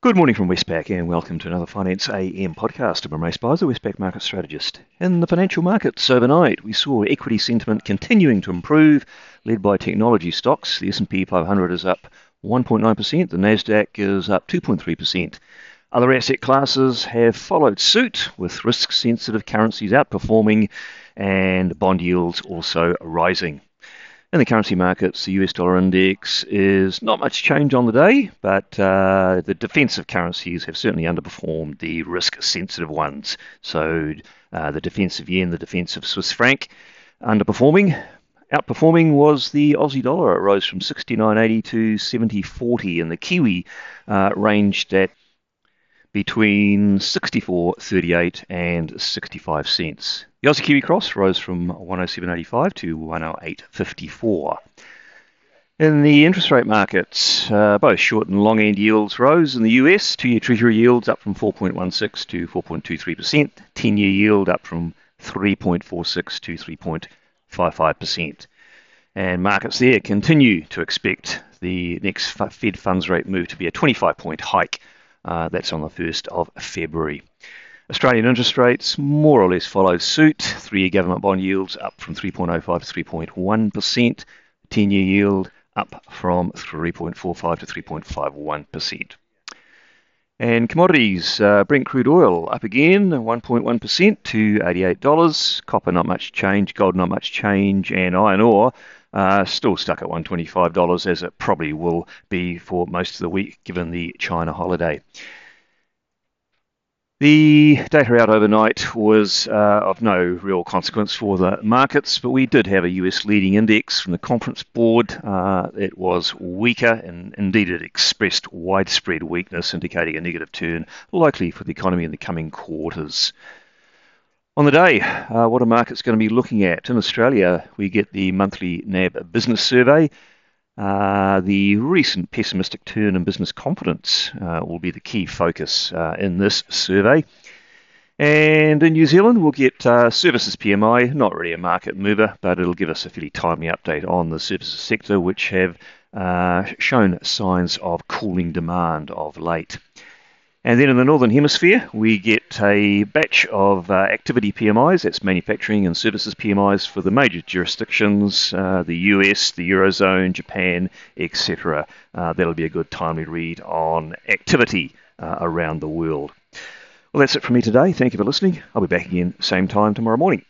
Good morning from Westpac and welcome to another Finance AM podcast. I'm Imre Speizer, Westpac market strategist. In the financial markets overnight, we saw equity sentiment continuing to improve, led by technology stocks. The S&P 500 is up 1.9%, the Nasdaq is up 2.3%. Other asset classes have followed suit, with risk-sensitive currencies outperforming and bond yields also rising. In the currency markets, the US dollar index is not much change on the day, but uh, the defensive currencies have certainly underperformed the risk sensitive ones. So uh, the defensive yen, the defensive Swiss franc underperforming. Outperforming was the Aussie dollar. It rose from 69.80 to 70.40, and the Kiwi uh, ranged at between 64.38 and 65 cents. The Aussie Kiwi Cross rose from 107.85 to 108.54. In the interest rate markets, uh, both short and long end yields rose. In the US, two year Treasury yields up from 4.16 to 4.23%, 10 year yield up from 3.46 to 3.55%. And markets there continue to expect the next Fed funds rate move to be a 25 point hike uh, that's on the 1st of February. Australian interest rates more or less followed suit. Three year government bond yields up from 3.05 to 3.1%. 10 year yield up from 3.45 to 3.51%. And commodities, uh, Brent crude oil up again, 1.1% to $88. Copper, not much change. Gold, not much change. And iron ore, uh, still stuck at $125, as it probably will be for most of the week given the China holiday. The data out overnight was uh, of no real consequence for the markets, but we did have a US leading index from the conference board. Uh, it was weaker, and indeed it expressed widespread weakness, indicating a negative turn likely for the economy in the coming quarters. On the day, uh, what are markets going to be looking at? In Australia, we get the monthly NAB business survey. Uh, the recent pessimistic turn in business confidence uh, will be the key focus uh, in this survey. And in New Zealand, we'll get uh, services PMI, not really a market mover, but it'll give us a fairly timely update on the services sector, which have uh, shown signs of cooling demand of late. And then in the Northern Hemisphere, we get a batch of uh, activity PMIs, that's manufacturing and services PMIs for the major jurisdictions, uh, the US, the Eurozone, Japan, etc. Uh, that'll be a good timely read on activity uh, around the world. Well, that's it from me today. Thank you for listening. I'll be back again same time tomorrow morning.